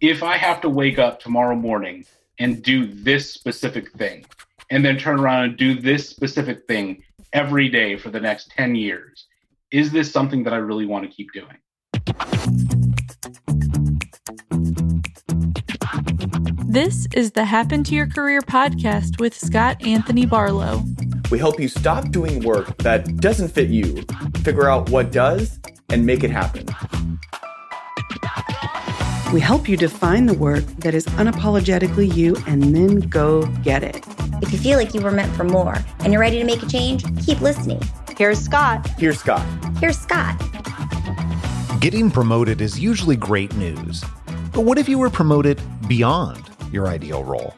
if I have to wake up tomorrow morning and do this specific thing, and then turn around and do this specific thing every day for the next 10 years, is this something that I really want to keep doing? This is the Happen to Your Career podcast with Scott Anthony Barlow. We help you stop doing work that doesn't fit you, figure out what does, and make it happen. We help you define the work that is unapologetically you and then go get it. If you feel like you were meant for more and you're ready to make a change, keep listening. Here's Scott. Here's Scott. Here's Scott. Getting promoted is usually great news. But what if you were promoted beyond your ideal role?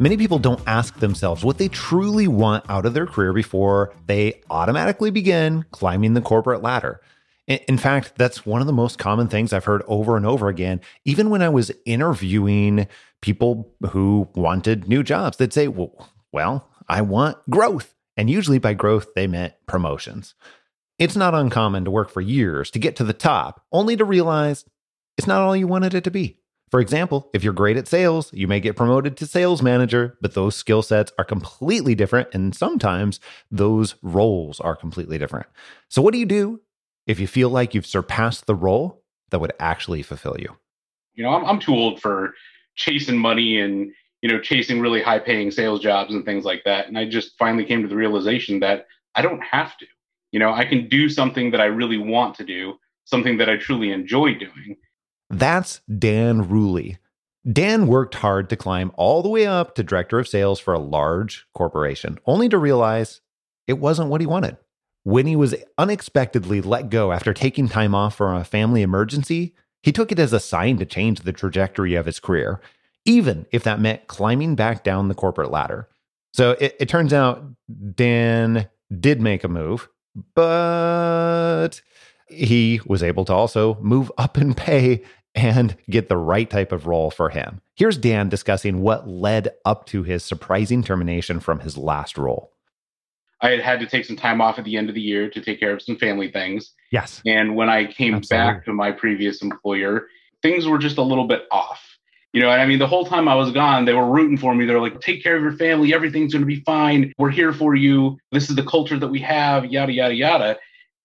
Many people don't ask themselves what they truly want out of their career before they automatically begin climbing the corporate ladder. In fact, that's one of the most common things I've heard over and over again. Even when I was interviewing people who wanted new jobs, they'd say, well, well, I want growth. And usually by growth, they meant promotions. It's not uncommon to work for years to get to the top, only to realize it's not all you wanted it to be. For example, if you're great at sales, you may get promoted to sales manager, but those skill sets are completely different. And sometimes those roles are completely different. So, what do you do if you feel like you've surpassed the role that would actually fulfill you? You know, I'm, I'm too old for chasing money and, you know, chasing really high paying sales jobs and things like that. And I just finally came to the realization that I don't have to. You know, I can do something that I really want to do, something that I truly enjoy doing that's Dan Rooley. Dan worked hard to climb all the way up to director of sales for a large corporation, only to realize it wasn't what he wanted. When he was unexpectedly let go after taking time off for a family emergency, he took it as a sign to change the trajectory of his career, even if that meant climbing back down the corporate ladder. So it, it turns out Dan did make a move, but he was able to also move up in pay and get the right type of role for him. Here's Dan discussing what led up to his surprising termination from his last role. I had had to take some time off at the end of the year to take care of some family things. Yes. And when I came Absolutely. back to my previous employer, things were just a little bit off. You know, I mean, the whole time I was gone, they were rooting for me. They're like, take care of your family. Everything's going to be fine. We're here for you. This is the culture that we have, yada, yada, yada.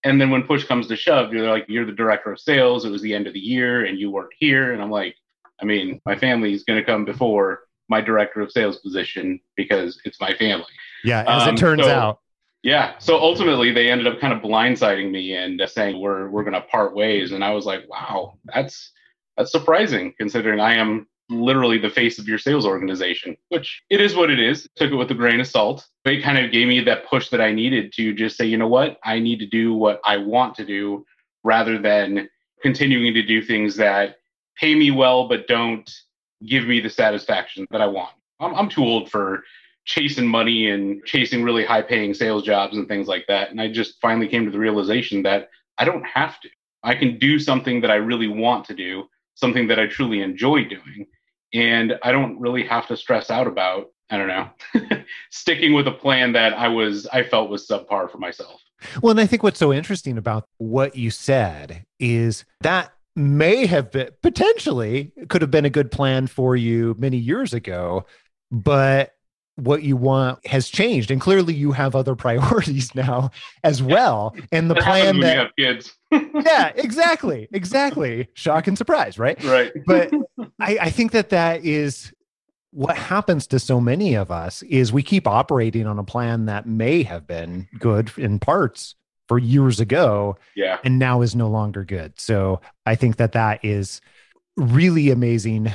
And then when push comes to shove, you're like, you're the director of sales. It was the end of the year and you weren't here. And I'm like, I mean, my family is going to come before my director of sales position because it's my family. Yeah, as um, it turns so, out. Yeah. So ultimately, they ended up kind of blindsiding me and uh, saying we're we're going to part ways. And I was like, wow, that's that's surprising considering I am literally the face of your sales organization, which it is what it is. Took it with a grain of salt. But it kind of gave me that push that I needed to just say, you know what, I need to do what I want to do rather than continuing to do things that pay me well but don't give me the satisfaction that I want. I'm, I'm too old for chasing money and chasing really high paying sales jobs and things like that. And I just finally came to the realization that I don't have to. I can do something that I really want to do, something that I truly enjoy doing and I don't really have to stress out about I don't know sticking with a plan that I was I felt was subpar for myself. Well, and I think what's so interesting about what you said is that may have been potentially could have been a good plan for you many years ago, but what you want has changed. And clearly you have other priorities now as well. And the plan that have kids? Yeah exactly exactly. Shock and surprise right? Right. But I, I think that that is what happens to so many of us is we keep operating on a plan that may have been good in parts for years ago yeah. and now is no longer good. So i think that that is really amazing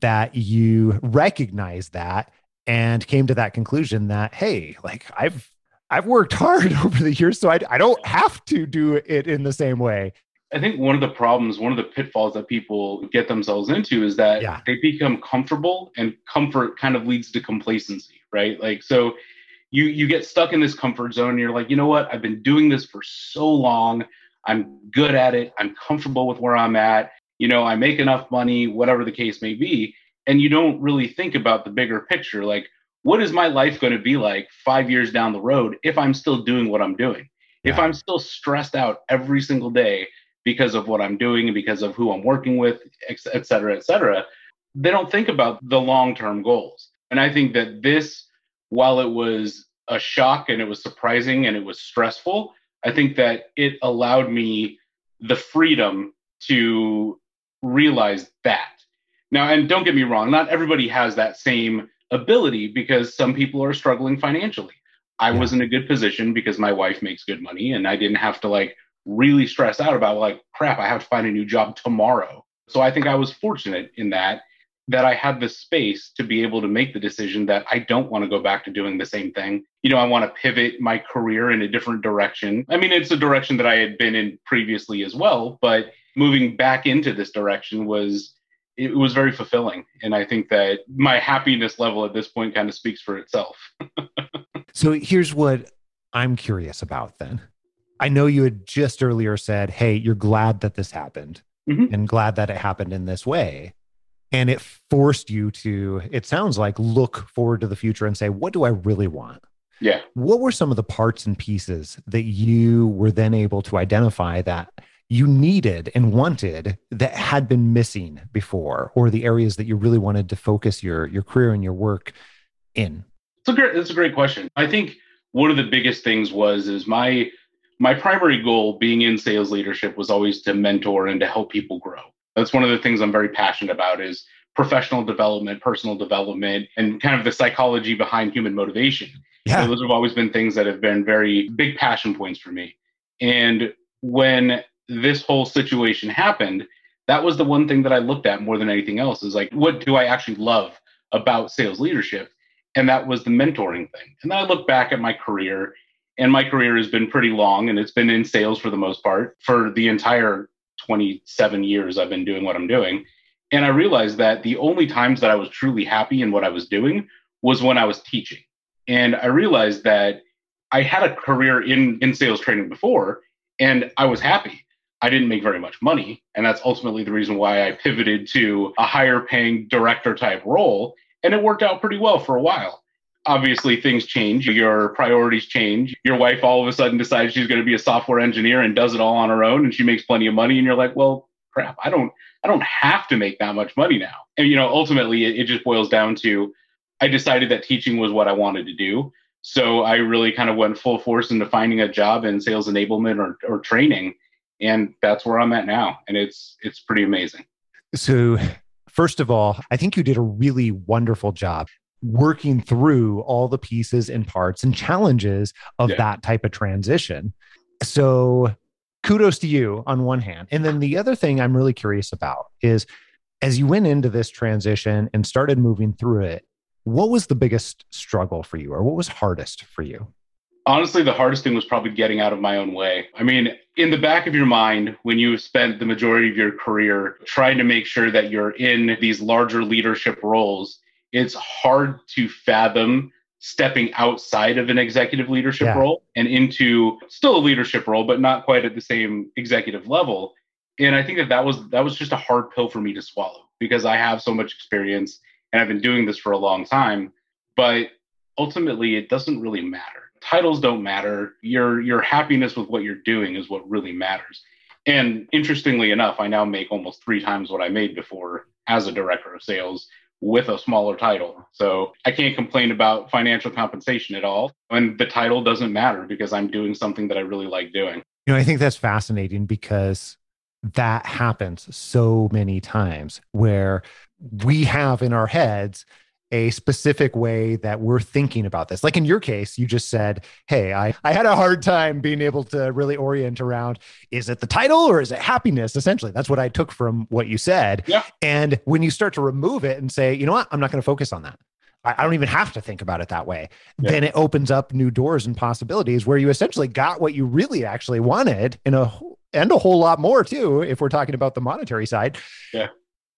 that you recognize that and came to that conclusion that hey like i've i've worked hard over the years so I, I don't have to do it in the same way. I think one of the problems one of the pitfalls that people get themselves into is that yeah. they become comfortable and comfort kind of leads to complacency right? Like so you you get stuck in this comfort zone and you're like you know what? I've been doing this for so long. I'm good at it. I'm comfortable with where i'm at. You know i make enough money whatever the case may be and you don't really think about the bigger picture like what is my life going to be like five years down the road if i'm still doing what i'm doing yeah. if i'm still stressed out every single day because of what I'm doing and because of who I'm working with, et cetera, et cetera. They don't think about the long term goals. And I think that this, while it was a shock and it was surprising and it was stressful, I think that it allowed me the freedom to realize that. Now, and don't get me wrong, not everybody has that same ability because some people are struggling financially. I yeah. was in a good position because my wife makes good money and I didn't have to like really stress out about like crap, I have to find a new job tomorrow. So I think I was fortunate in that that I had the space to be able to make the decision that I don't want to go back to doing the same thing. You know, I want to pivot my career in a different direction. I mean, it's a direction that I had been in previously as well, but moving back into this direction was it was very fulfilling. And i think that my happiness level at this point kind of speaks for itself. So here's what i'm curious about then. I know you had just earlier said hey you're glad that this happened mm-hmm. and glad that it happened in this way. And it forced you to it sounds like look forward to the future and say what do i really want? Yeah. What were some of the parts and pieces that you were then able to identify that you needed and wanted that had been missing before or the areas that you really wanted to focus your your career and your work in? It's a great that's a great question. I think one of the biggest things was is my my primary goal being in sales leadership was always to mentor and to help people grow. That's one of the things i'm very passionate about is professional development personal development and kind of the psychology behind human motivation. Yeah. So those have always been things that have been very big passion points for me. And when this whole situation happened, that was the one thing that I looked at more than anything else is like, what do I actually love about sales leadership? And that was the mentoring thing. And then I look back at my career, and my career has been pretty long, and it's been in sales for the most part for the entire 27 years I've been doing what I'm doing. And I realized that the only times that I was truly happy in what I was doing was when I was teaching. And I realized that I had a career in, in sales training before, and I was happy. I didn't make very much money. And that's ultimately the reason why I pivoted to a higher paying director type role. And it worked out pretty well for a while. Obviously, things change, your priorities change. Your wife all of a sudden decides she's going to be a software engineer and does it all on her own and she makes plenty of money. And you're like, well, crap, I don't I don't have to make that much money now. And you know, ultimately it, it just boils down to I decided that teaching was what I wanted to do. So I really kind of went full force into finding a job in sales enablement or, or training and that's where I'm at now, and it's it's pretty amazing. So, first of all, I think you did a really wonderful job working through all the pieces and parts and challenges of yeah. that type of transition. So, kudos to you on one hand. And then the other thing I'm really curious about is as you went into this transition and started moving through it, what was the biggest struggle for you or what was hardest for you? honestly, the hardest thing was probably getting out of my own way. I mean, in the back of your mind, when you spent the majority of your career trying to make sure that you're in these larger leadership roles, it's hard to fathom stepping outside of an executive leadership yeah. role and into still a leadership role, but not quite at the same executive level. And I think that that was that was just a hard pill for me to swallow because I have so much experience and I've been doing this for a long time. But ultimately, it doesn't really matter titles don't matter. Your your happiness with what you're doing is what really matters. And interestingly enough, I now make almost three times what I made before as a director of sales with a smaller title. So I can't complain about financial compensation at all. And the title doesn't matter because I'm doing something that I really like doing. You know, I think that's fascinating because that happens so many times where we have in our heads a specific way that we're thinking about this. Like in your case, you just said, Hey, I, I had a hard time being able to really orient around is it the title or is it happiness? Essentially, that's what I took from what you said. Yeah. And when you start to remove it and say, you know what, I'm not going to focus on that. I, I, don't even have to think about it that way. Yeah. Then it opens up new doors and possibilities where you essentially got what you really actually wanted in a and a whole lot more too, if we're talking about the monetary side. Yeah.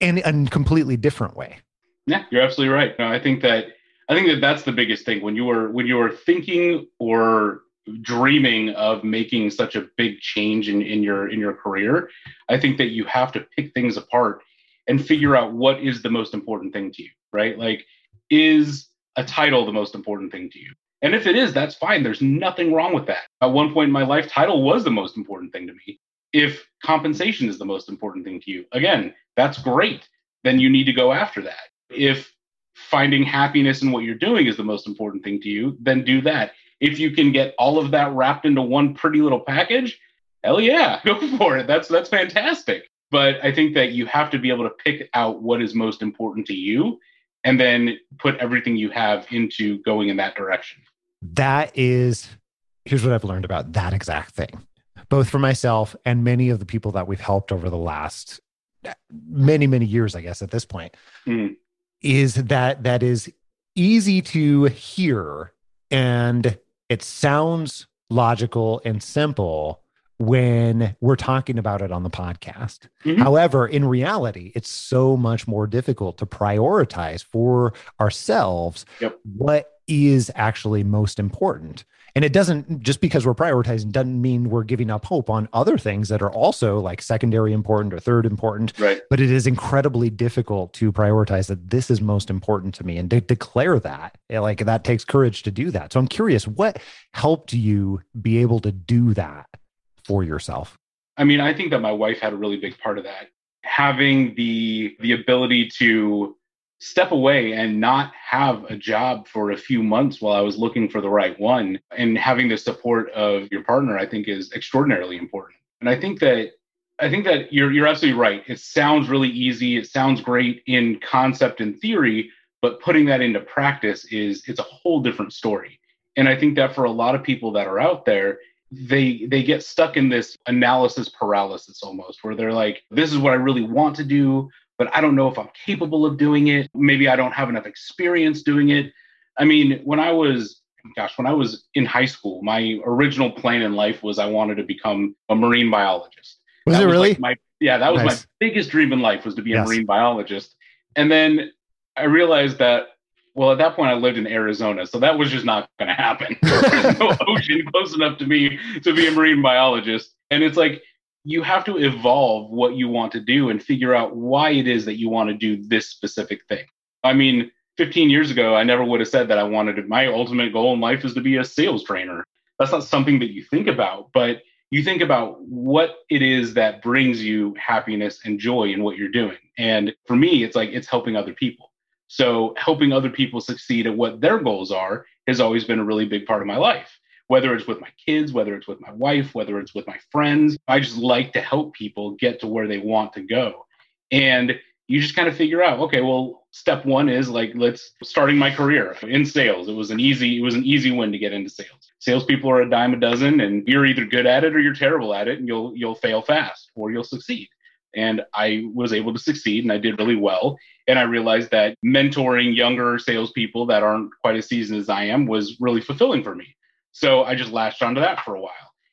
In a completely different way. Yeah, you're absolutely right. No, I think that I think that that's the biggest thing when you were when you were thinking or dreaming of making such a big change in, in your in your career. I think that you have to pick things apart and figure out what is the most important thing to you, right? Like, is a title the most important thing to you? And if it is, that's fine. There's nothing wrong with that. At one point in my life, title was the most important thing to me. If compensation is the most important thing to you, again, that's great. Then you need to go after that. If finding happiness in what you're doing is the most important thing to you, then do that. If you can get all of that wrapped into one pretty little package, hell yeah, go for it. That's that's fantastic. But I think that you have to be able to pick out what is most important to you and then put everything you have into going in that direction. That is here's what I've learned about that exact thing. Both for myself and many of the people that we've helped over the last many many years I guess at this point. Mm is that that is easy to hear and it sounds logical and simple when we're talking about it on the podcast. Mm-hmm. However, in reality, it's so much more difficult to prioritize for ourselves yep. what is actually most important. And it doesn't just because we're prioritizing doesn't mean we're giving up hope on other things that are also like secondary important or third important. Right. But it is incredibly difficult to prioritize that this is most important to me and to declare that. Eh, like that takes courage to do that. So I'm curious, what helped you be able to do that for yourself? I mean, I think that my wife had a really big part of that. Having the the ability to step away and not have a job for a few months while I was looking for the right one. And having the support of your partner, I think, is extraordinarily important. And I think that I think that you're you're absolutely right. It sounds really easy. It sounds great in concept and theory, but putting that into practice is it's a whole different story. And I think that for a lot of people that are out there, they they get stuck in this analysis paralysis almost where they're like this is what i really want to do but I don't know if I'm capable of doing it. Maybe I don't have enough experience doing it. I mean, when I was, gosh, when I was in high school, my original plan in life was I wanted to become a marine biologist. Was that it was really? Like my, yeah, that was nice. my biggest dream in life was to be yes. a marine biologist. And then I realized that, well, at that point I lived in Arizona, so that was just not going to happen. There's no ocean close enough to me to be a marine biologist. And it's like, you have to evolve what you want to do and figure out why it is that you want to do this specific thing. I mean, 15 years ago, I never would have said that I wanted to, my ultimate goal in life is to be a sales trainer. That's not something that you think about, but you think about what it is that brings you happiness and joy in what you're doing. And for me, it's like it's helping other people. So helping other people succeed at what their goals are has always been a really big part of my life whether it's with my kids, whether it's with my wife, whether it's with my friends. I just like to help people get to where they want to go. And you just kind of figure out, okay, well, step one is like let's starting my career in sales. It was an easy, it was an easy win to get into sales. Salespeople are a dime a dozen, and you're either good at it or you're terrible at it, and you'll you'll fail fast or you'll succeed. And I was able to succeed, and I did really well. And I realized that mentoring younger salespeople that aren't quite as seasoned as I am was really fulfilling for me. So I just latched onto that for a while.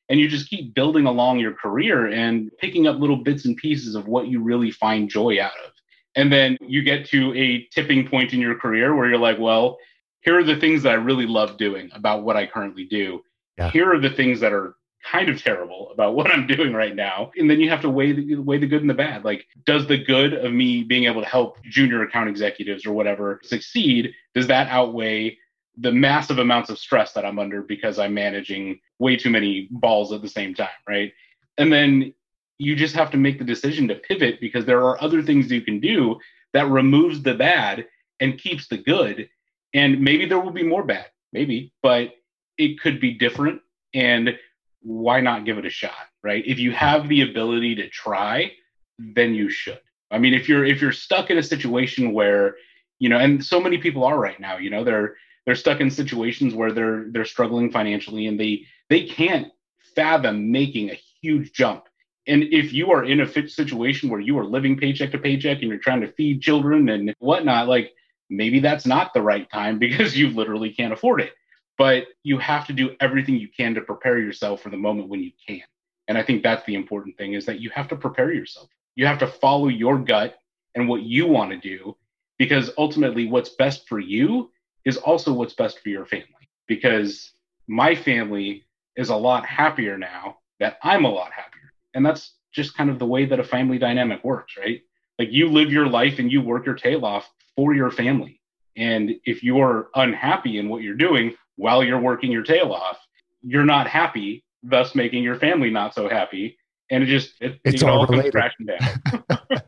And you just keep building along your career and picking up little bits and pieces of what you really find joy out of. And then you get to a tipping point in your career where you're like, well, here are the things that I really love doing about what I currently do. Yeah. Here are the things that are kind of terrible about what I'm doing right now. And then you have to weigh the weigh the good and the bad. Like, does the good of me being able to help junior account executives or whatever succeed? Does that outweigh the massive amounts of stress that I'm under because I'm managing way too many balls at the same time, right? And then you just have to make the decision to pivot because there are other things you can do that removes the bad and keeps the good. And maybe there will be more bad, maybe, but it could be different. And why not give it a shot, right? If you have the ability to try, then you should. I mean, if you're if you're stuck in a situation where, you know, and so many people are right now, you know, they're they're stuck in situations where they're they're struggling financially and they they can't fathom making a huge jump. And if you are in a situation where you are living paycheck to paycheck and you're trying to feed children and whatnot like maybe that's not the right time because you literally can't afford it. But you have to do everything you can to prepare yourself for the moment when you can. And i think that's the important thing is that you have to prepare yourself. You have to follow your gut and what you want to do because ultimately what's best for you is also what's best for your family because my family is a lot happier now that I'm a lot happier. And that's just kind of the way that a family dynamic works, right? Like you live your life and you work your tail off for your family. And if you're unhappy in what you're doing while you're working your tail off, you're not happy, thus making your family not so happy. and it just it, It's it all all comes crashing down.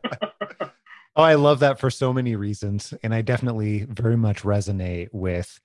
Oh, I love that for so many reasons. And I definitely very much resonate with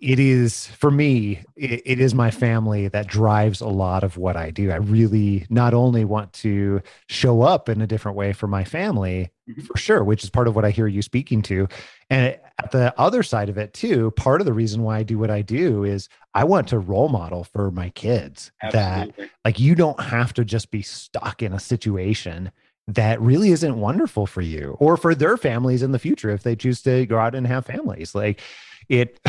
it is for me, it, it is my family that drives a lot of what I do. I really not only want to show up in a different way for my family, Mhm. for sure, which is part of what I hear you speaking to. And at the other side of it, too, part of the reason why I do what I do is I want to role model for my kids that like you don't have to just be stuck in a situation that really isn't wonderful for you or for their families in the future if they choose to go out and have families. Like it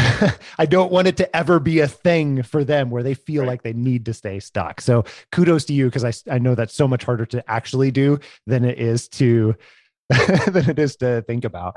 i don't want it to ever be a thing for them where they feel Right. like they need to stay stuck. So kudos to you because I, I know that's so much harder to actually do than it is to than it is to think about.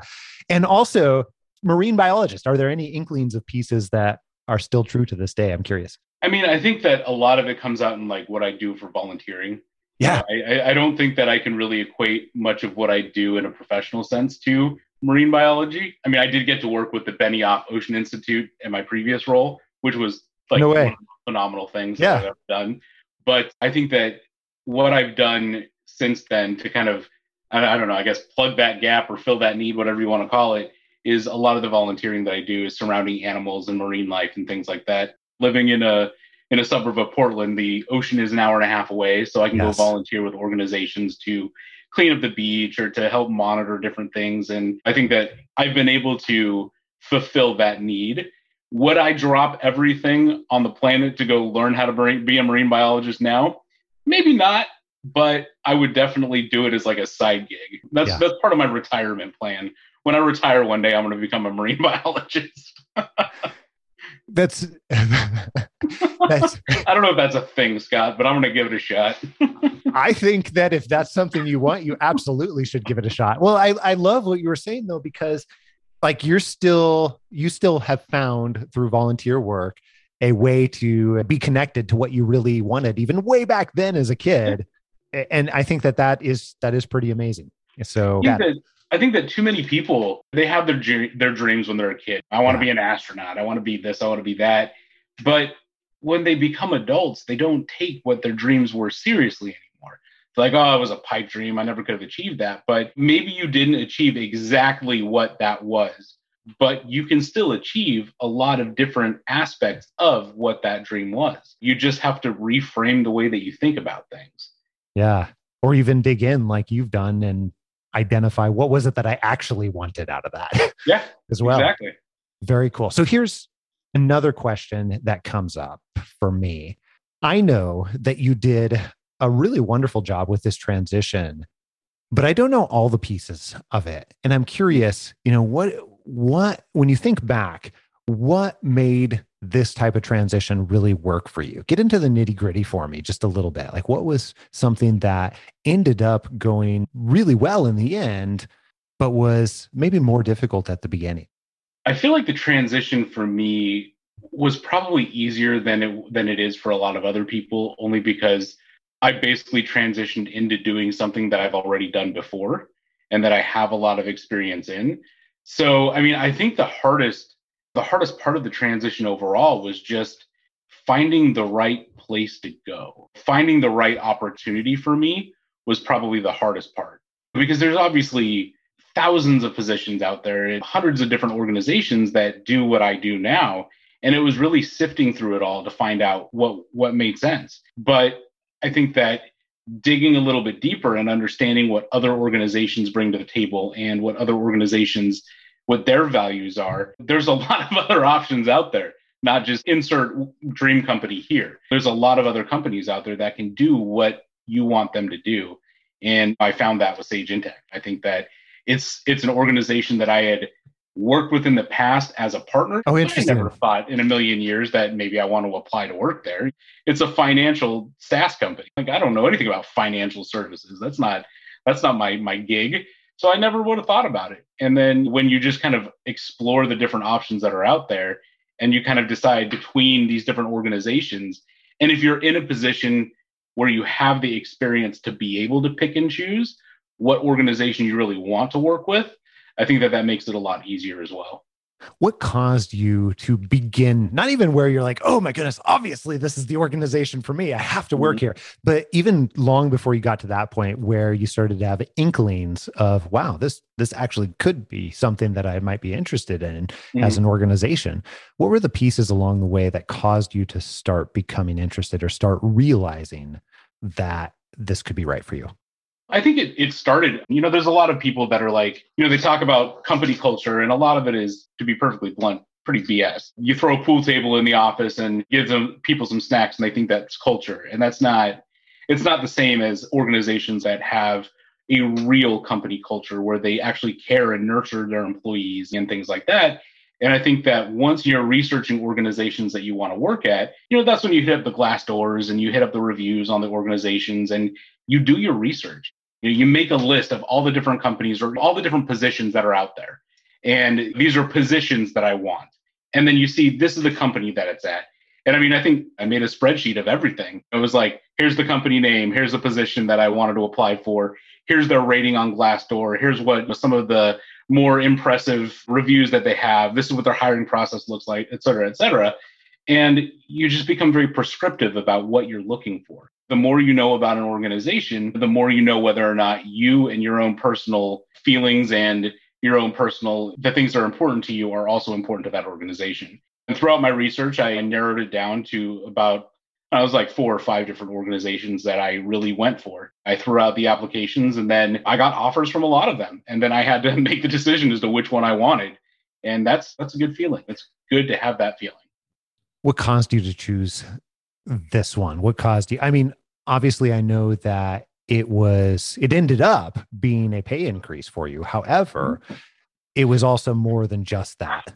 And also marine biologist are there any inklings of pieces that are still true to this day? I'm curious. I mean, I think that a lot of it comes out in like what I do for volunteering. Yeah I, I, I don't think that I can really equate much of what I do in a professional sense to marine biology. I mean, I did get to work with the Benioff Ocean Institute in my previous role, which was like No way. one of the phenomenal things Yeah. that I've done. But I think that what I've done since then to kind of, I don't know, I guess plug that gap or fill that need, whatever you want to call it, is a lot of the volunteering that I do is surrounding animals and marine life and things like that. Living in a in a suburb of Portland, the ocean is an hour and a half away, so I can Yes. go volunteer with organizations to clean up the beach or to help monitor different things. And I think that I've been able to fulfill that need. Would I drop everything on the planet to go learn how to be a marine biologist now? Maybe not, but I would definitely do it as like a side gig. That's Yeah. that's part of my retirement plan. When I retire one day, I'm going to become a marine biologist. that's that's I don't know if that's a thing, Scott, but I'm going to give it a shot. I think that if that's something you want, you absolutely should give it a shot. Well, I, I love what you were saying though, because like you're still, you still have found through volunteer work a way to be connected to what you really wanted, even way back then as a kid. And I think that that is, that is pretty amazing. So think, that, I think that too many people they have their their dreams when they're a kid. I want to be an astronaut. I want to be this. I want to be that. But when they become adults, they don't take what their dreams were seriously anymore. It's like, oh, it was a pipe dream. I never could have achieved that. But maybe you didn't achieve exactly what that was. But you can still achieve a lot of different aspects of what that dream was. You just have to reframe the way that you think about things. yeah. Or even dig in like you've done and identify what was it that I actually wanted out of that Yeah, as well. exactly. Very cool. So here's another question that comes up for me. I know that you did a really wonderful job with this transition, but I don't know all the pieces of it. And I'm curious, you know, what what when you think back, what made this type of transition really work for you? Get into the nitty-gritty for me just a little bit. Like what was something that ended up going really well in the end, but was maybe more difficult at the beginning? I feel like the transition for me was probably easier than it than it is for a lot of other people, only because I basically transitioned into doing something that I've already done before and that I have a lot of experience in. So, I mean, I think the hardest the hardest part of the transition overall was just finding the right place to go. Finding the right opportunity for me was probably the hardest part because there's obviously thousands of positions out there hundreds of different organizations that do what I do now and it was really sifting through it all to find out what what made sense but I think that digging a little bit deeper and understanding what other organizations bring to the table and what other organizations what their values are there's a lot of other options out there not just insert dream company here there's a lot of other companies out there that can do what you want them to do and i found that with Sage Intacct i think that it's it's an organization that i had worked with in the past as a partner Oh, interesting. I never thought in a million years that maybe i want to apply to work there it's a financial SaaS company. Like I don't know anything about financial services. That's not that's not my my gig. So I never would have thought about it. And then when you just kind of explore the different options that are out there and you kind of decide between these different organizations and if you're in a position where you have the experience to be able to pick and choose what organization you really want to work with, I think that that makes it a lot easier as well. What caused you to begin, not even where you're like, oh my goodness, obviously this is the organization for me. I have to work mm-hmm. here. But even long before you got to that point where you started to have inklings of, wow, this this actually could be something that I might be interested in mm-hmm. as an organization. What were the pieces along the way that caused you to start becoming interested or start realizing that this could be right for you? I think it, it started, you know, there's a lot of people that are like, you know, they talk about company culture, and a lot of it is, to be perfectly blunt, pretty BS. You throw a pool table in the office and give them people some snacks, and they think that's culture. And that's not, it's not the same as organizations that have a real company culture where they actually care and nurture their employees and things like that. And I think that once you're researching organizations that you want to work at, you know, that's when you hit up the Glassdoors and you hit up the reviews on the organizations and you do your research. You, know, you make a list of all the different companies or all the different positions that are out there. And these are positions that I want. And then you see this is the company that it's at. And I mean, I think I made a spreadsheet of everything. It was like, here's the company name, here's the position that I wanted to apply for, here's their rating on Glassdoor, here's what some of the more impressive reviews that they have, this is what their hiring process looks like, et cetera, et cetera. And you just become very prescriptive about what you're looking for the more you know about an organization, the more you know whether or not you and your own personal feelings and your own personal, the things that are important to you are also important to that organization. And throughout my research, I narrowed it down to about, I was like four or five different organizations that I really went for. I threw out the applications and then I got offers from a lot of them. And then I had to make the decision as to which one I wanted. And that's that's a good feeling. It's good to have that feeling. What caused you to choose this one? What caused you? I mean, obviously, I know that it was, it ended up being a pay increase for you. However, mm-hmm. it was also more than just that.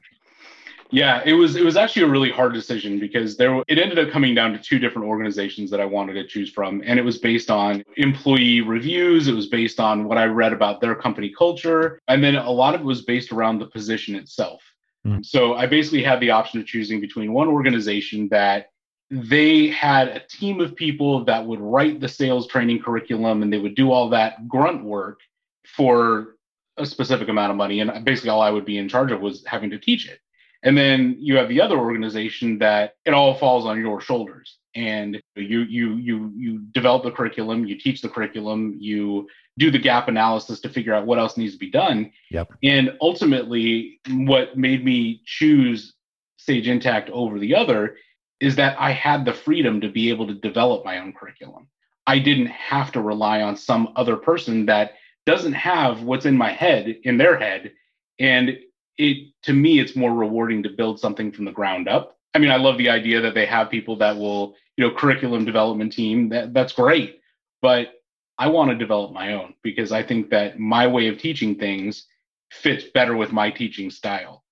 Yeah, it was it was actually a really hard decision because there it ended up coming down to two different organizations that I wanted to choose from and it was based on employee reviews, it was based on what I read about their company culture, and then a lot of it was based around the position itself. Mm. So I basically had the option of choosing between one organization that they had a team of people that would write the sales training curriculum and they would do all that grunt work for a specific amount of money. And basically, all I would be in charge of was having to teach it. And then you have the other organization that it all falls on your shoulders. And you you you you develop the curriculum, you teach the curriculum, you do the gap analysis to figure out what else needs to be done. Yep. And ultimately, what made me choose Sage Intacct over the other is that I had the freedom to be able to develop my own curriculum. I didn't have to rely on some other person that doesn't have what's in my head in their head. And it to me, it's more rewarding to build something from the ground up. I mean, I love the idea that they have people that will, you know, curriculum development team. That that's great. But I want to develop my own because I think that my way of teaching things fits better with my teaching style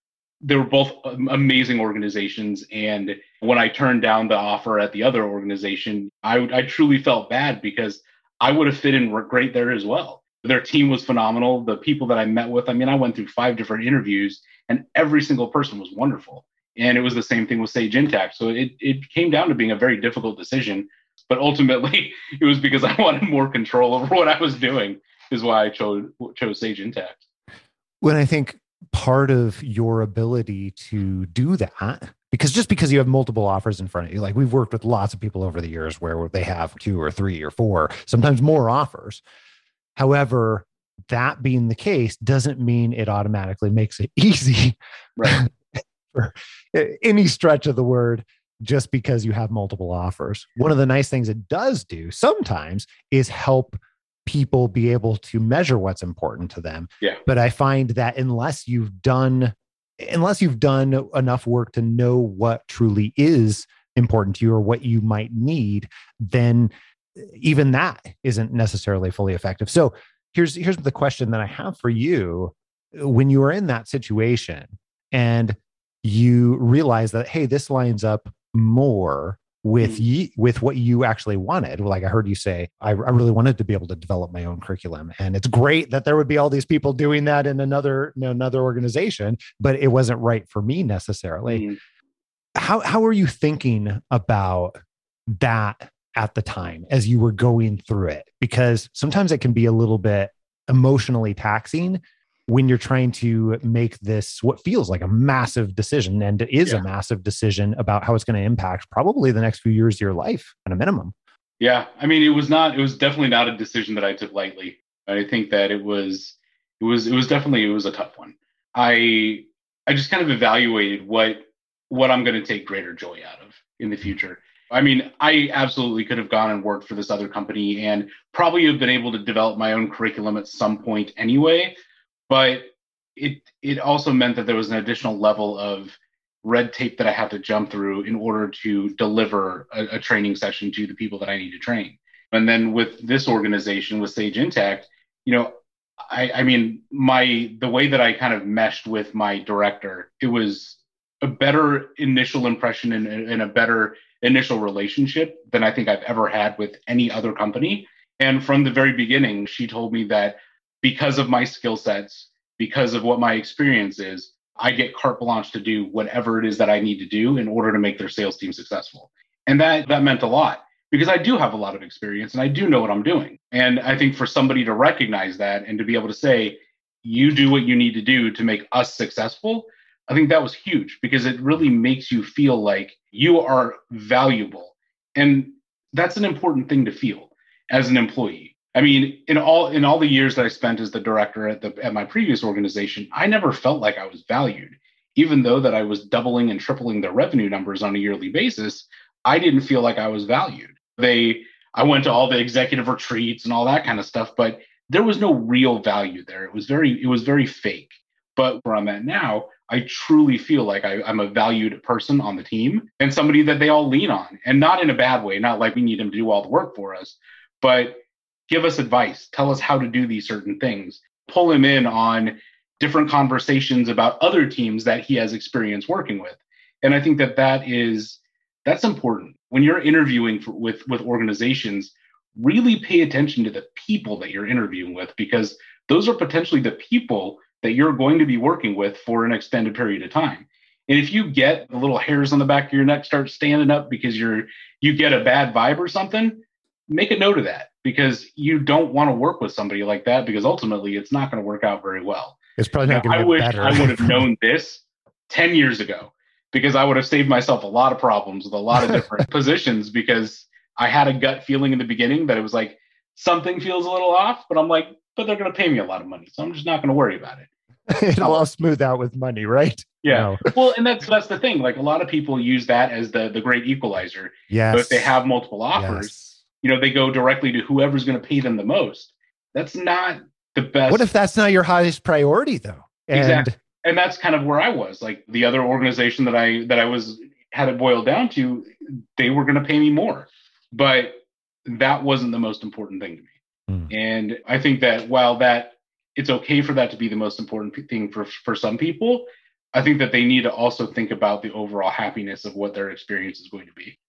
they were both um, amazing organizations. And when I turned down the offer at the other organization, I, I truly felt bad because I would have fit in great there as well. Their team was phenomenal. The people that I met with, I mean, I went through five different interviews and every single person was wonderful. And it was the same thing with Sage Intacct. So it, it came down to being a very difficult decision. But ultimately, it was because I wanted more control over what I was doing, is why I chose, chose Sage Intacct. When I think part of your ability to do that because just because you have multiple offers in front of you like we've worked with lots of people over the years where they have two or three or four sometimes more offers. However that being the case doesn't mean it automatically makes it easy right. for any stretch of the word just because you have multiple offers. One of the nice things it does do sometimes is help people be able to measure what's important to them. Yeah. But I find that unless you've done unless you've done enough work to know what truly is important to you or what you might need, then even that isn't necessarily fully effective. So here's here's the question that I have for you when you are in that situation and you realize that hey this lines up more with mm. with what you actually wanted like i heard you say I, I, really wanted to be able to develop my own curriculum and it's great that there would be all these people doing that in another you know, another organization but it wasn't right for me necessarily mm. how how are you thinking about that at the time as you were going through it because sometimes it can be a little bit emotionally taxing when you're trying to make this what feels like a massive decision and it is Yeah. a massive decision about how it's going to impact probably the next few years of your life at a minimum. Yeah, I mean, it was not. It was definitely not a decision that I took lightly. I think that it was. It was. It was definitely. It was a tough one. I. I just kind of evaluated what what I'm going to take greater joy out of in the mm-hmm. future. I mean, I absolutely could have gone and worked for this other company and probably have been able to develop my own curriculum at some point anyway. But it it also meant that there was an additional level of red tape that I have to jump through in order to deliver a, a training session to the people that I need to train. And then with this organization, with Sage Intacct, you know, I, I mean, my the way that I kind of meshed with my director, it was a better initial impression and, and a better initial relationship than I think I've ever had with any other company. And from the very beginning, she told me that because of my skill sets, because of what my experience is, I get carte blanche to do whatever it is that I need to do in order to make their sales team successful. And that that meant a lot because I do have a lot of experience and I do know what I'm doing. And I think for somebody to recognize that and to be able to say, you do what you need to do to make us successful, I think that was huge because it really makes you feel like you are valuable. And that's an important thing to feel as an employee. I mean, in all in all the years that I spent as the director at the at my previous organization, I never felt like I was valued. Even though that I was doubling and tripling their revenue numbers on a yearly basis, I didn't feel like I was valued. They I went to all the executive retreats and all that kind of stuff, but there was no real value there. It was very it was very fake. But where I'm at now, I truly feel like I, I'm a valued person on the team and somebody that they all lean on, and not in a bad way, not like we need them to do all the work for us, but give us advice, tell us how to do these certain things, pull him in on different conversations about other teams that he has experience working with. And I think that that is that's important when you're interviewing for, with with organizations. Really pay attention to the people that you're interviewing with because those are potentially the people that you're going to be working with for an extended period of time. And if you get the little hairs on the back of your neck start standing up because you're you get a bad vibe or something, make a note of that because you don't want to work with somebody like that because ultimately it's not going to work out very well. It's probably not going I to get wish better. I would have known this 10 years ago because I would have saved myself a lot of problems with a lot of different positions because I had a gut feeling in the beginning that it was like something feels a little off, but I'm like, but they're going to pay me a lot of money. So I'm just not going to worry about it. It'll all smooth out with money, right? Yeah. No. Well, and that's that's the thing. Like a lot of people use that as the the great equalizer. Yes. But if they have multiple offers, Yes. You know, they go directly to whoever's going to pay them the most. That's not the best. What if that's not your highest priority, though? And Exactly. and that's kind of where I was. Like the other organization that I that I was had it boiled down to, they were going to pay me more, but that wasn't the most important thing to me. Hmm. And I think that while that it's okay for that to be the most important thing for for some people, I think that they need to also think about the overall happiness of what their experience is going to be.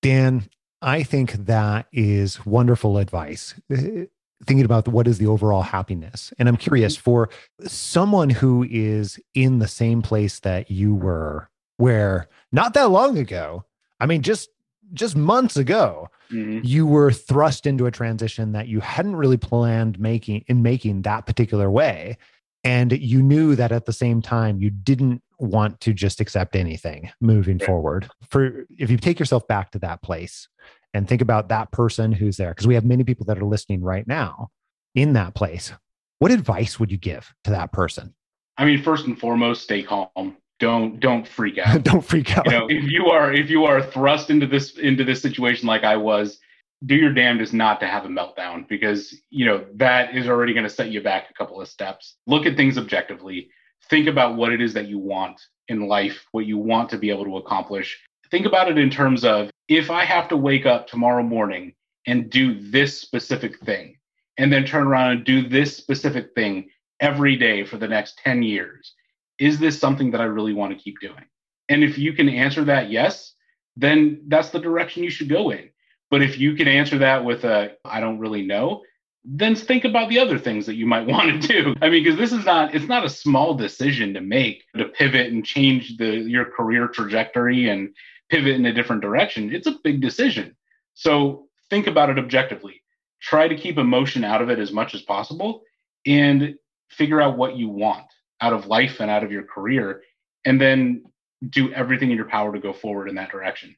Dan, I think that is wonderful advice. Uh, Thinking about what is the overall happiness. And I'm curious for someone who is in the same place that you were, where not that long ago, I mean, just just months ago, Mhm. you were thrust into a transition that you hadn't really planned making in making that particular way and you knew that at the same time you didn't want to just accept anything moving Right. forward for if you take yourself back to that place and think about that person who's there because we have many people that are listening right now in that place what advice would you give to that person I mean, first and foremost, stay calm. Don't don't freak out. don't freak out you know if you are if you are thrust into this into this situation like i was do your damnedest not to have a meltdown because you know that is already going to set you back a couple of steps look at things objectively think about what it is that you want in life what you want to be able to accomplish think about it in terms of if i have to wake up tomorrow morning and do this specific thing and then turn around and do this specific thing every day for the next 10 years is this something that I really want to keep doing? And if you can answer that yes, then that's the direction you should go in. But if you can answer that with a I don't really know, then think about the other things that you might want to do. I mean, because this is not it's not a small decision to make to pivot and change the your career trajectory and pivot in a different direction. It's a big decision. So think about it objectively. Try to keep emotion out of it as much as possible and figure out what you want out of life and out of your career, and then do everything in your power to go forward in that direction.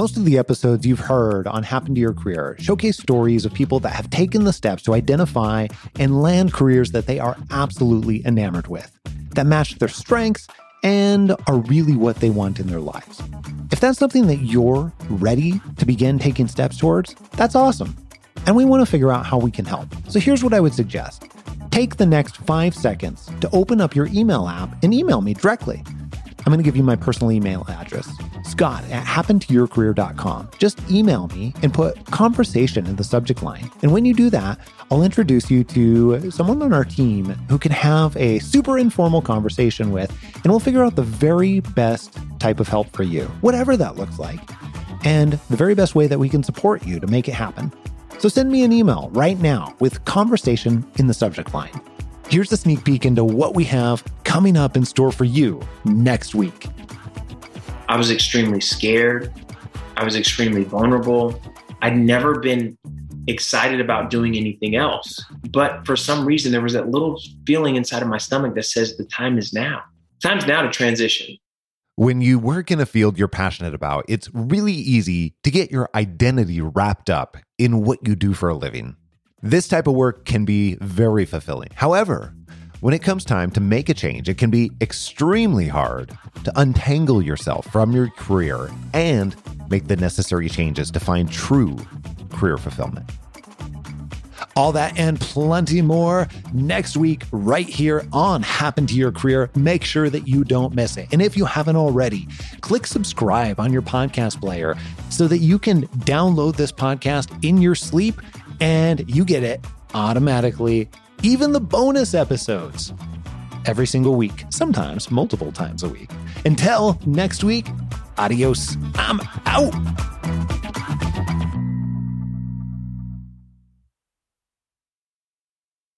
Most of the episodes you've heard on Happen to Your Career showcase stories of people that have taken the steps to identify and land careers that they are absolutely enamored with, that match their strengths and are really what they want in their lives. If that's something that you're ready to begin taking steps towards, that's awesome. And we want to figure out how we can help. So here's what I would suggest take the next five seconds to open up your email app and email me directly. I'm going to give you my personal email address, scott at happentoyourcareer.com. Just email me and put conversation in the subject line. And when you do that, I'll introduce you to someone on our team who can have a super informal conversation with, and we'll figure out the very best type of help for you, whatever that looks like, and the very best way that we can support you to make it happen. So send me an email right now with conversation in the subject line. Here's a sneak peek into what we have coming up in store for you next week. I was extremely scared. I was extremely vulnerable. I'd never been excited about doing anything else. But for some reason, there was that little feeling inside of my stomach that says the time is now. Time's now to transition. When you work in a field you're passionate about, it's really easy to get your identity wrapped up in what you do for a living. This type of work can be very fulfilling. However, when it comes time to make a change, it can be extremely hard to untangle yourself from your career and make the necessary changes to find true career fulfillment. All that and plenty more next week, right here on Happen to Your Career. Make sure that you don't miss it. And if you haven't already, click subscribe on your podcast player so that you can download this podcast in your sleep and you get it automatically, even the bonus episodes every single week, sometimes multiple times a week. Until next week, adios. I'm out.